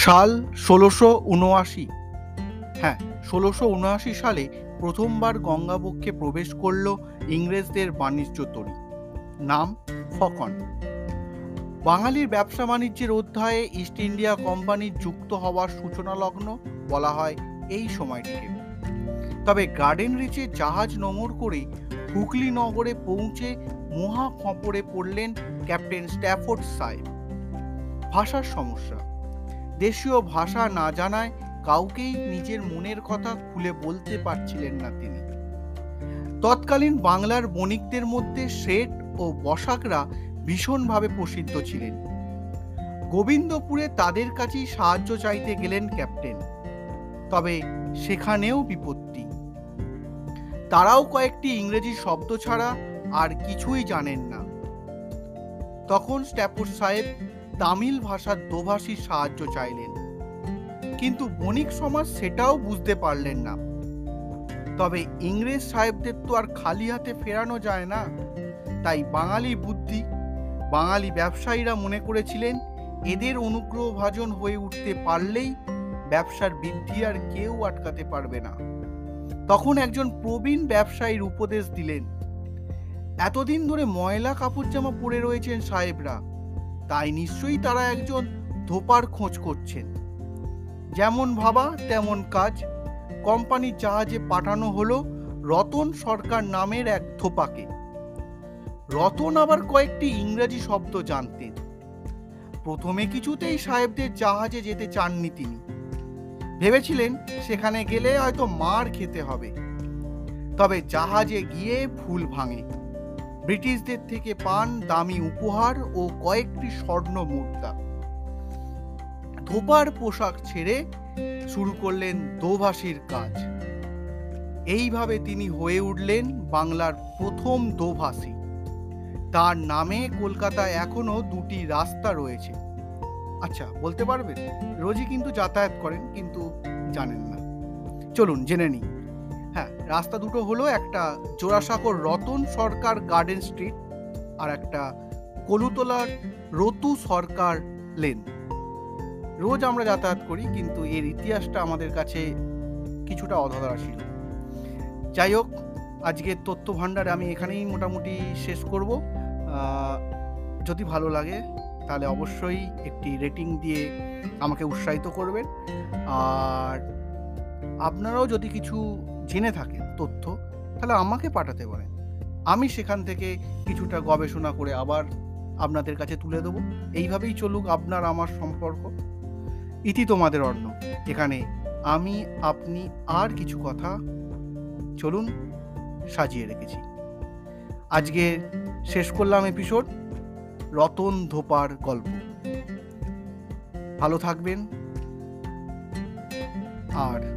সাল ষোলোশো উনআশি। হ্যাঁ ষোলোশো উনআশি সালে প্রথমবার গঙ্গাবক্ষে প্রবেশ করল ইংরেজদের বাণিজ্য তরী। নাম ফকন। বাঙালির ব্যবসা বাণিজ্যের অধ্যায়ে ইস্ট ইন্ডিয়া কোম্পানির যুক্ত হওয়ার সূচনা লগ্ন বলা হয় এই সময়টিকে। তবে গার্ডেন রিচে জাহাজ নোঙর করে হুগলি নগরে পৌঁছে মহা খপরে পড়লেন ক্যাপ্টেন স্ট্যাফোর্ড সাহেব। ভাষার সমস্যা। দেশীয় ভাষা না জানায় কাউকেই নিজের মনের কথা খুলে বলতে পারছিলেন না তিনি। তৎকালীন বাংলার বণিকদের মধ্যে শেঠ ও বসাকরা ভীষণভাবে প্রসিদ্ধ ছিলেন। গোবিন্দপুরে তাদের কাছেই সাহায্য চাইতে গেলেন ক্যাপ্টেন। তবে সেখানেও বিপত্তি। তারাও কয়েকটি ইংরেজি শব্দ ছাড়া আর কিছুই জানেন না। তখন স্ট্যাফোর্ড সাহেব তামিল ভাষার দোভাষীর সাহায্য চাইলেন। কিন্তু বণিক সমাজ সেটাও বুঝতে পারলেন না। তবে ইংরেজ সাহেবদের তো আর খালি হাতে ফেরানো যায় না। তাই বাঙালি বুদ্ধি, বাঙালি ব্যবসায়ীরা মনে করেছিলেন, এদের অনুগ্রহ ভাজন হয়ে উঠতে পারলেই ব্যবসার বৃদ্ধি আর কেউ আটকাতে পারবে না। তখন একজন প্রবীণ ব্যবসায়ীর উপদেশ দিলেন, এতদিন ধরে ময়লা কাপড় জামা পরে রয়েছেন সাহেবরা তাই নিশ্চয়ই তারা একজন ধোপার খোঁজ করছেন। যেমন ভাবা, তেমন কাজ। কোম্পানির জাহাজে পাঠানো হলো রতন সরকার নামের এক ধোপাকে। রতন আবার কয়েকটি ইংরেজি শব্দ জানতেন প্রথমে কিছুতেই সাহেবদের জাহাজে যেতে চাননি তিনি। ভেবেছিলেন সেখানে গেলে হয়তো মার খেতে হবে। তবে জাহাজে গিয়ে ভুল ভাঙে। ব্রিটিশদের থেকে পান দামি উপহার ও কয়েকটি স্বর্ণ মুদ্রা। ধোপার পোশাক ছেড়ে শুরু করলেন দোভাষীর কাজ। এইভাবে তিনি হয়ে উঠলেন বাংলার প্রথম দোভাষী। তার নামে কলকাতায় এখনও দুটি রাস্তা রয়েছে। আচ্ছা বলতে পারবেন? রোজই কিন্তু যাতায়াত করেন, কিন্তু জানেন না। চলুন, জেনে নিই। হ্যাঁ রাস্তা দুটো হলো একটা জোড়াসাঁকোর রতন সরকার গার্ডেন স্ট্রিট আর একটা কলুতলার রতু সরকার লেন। রোজ আমরা যাতায়াত করি, কিন্তু এর ইতিহাসটা আমাদের কাছে কিছুটা অধরা ছিল। যাই হোক, আজকের তথ্য ভাণ্ডারে আমি এখানেই মোটামুটি শেষ করব। যদি ভালো লাগে, তাহলে অবশ্যই একটি রেটিং দিয়ে আমাকে উৎসাহিত করবেন। আর আপনারাও যদি কিছু জেনে থাকেন তথ্য, তাহলে আমাকে পাঠাতে পারেন। আমি সেখান থেকে কিছুটা গবেষণা করে আবার আপনাদের কাছে তুলে দেবো। এইভাবেই চলুক আপনার আমার সম্পর্ক। ইতি তোমাদের অন্য এখানে আমি, আপনি আর কিছু কথা চলুন সাজিয়ে রেখেছি। আজকে শেষ করলাম এপিসোড রতন ধোপার গল্প। ভালো থাকবেন। আর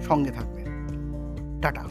সঙ্গে থাকবেন টাটা।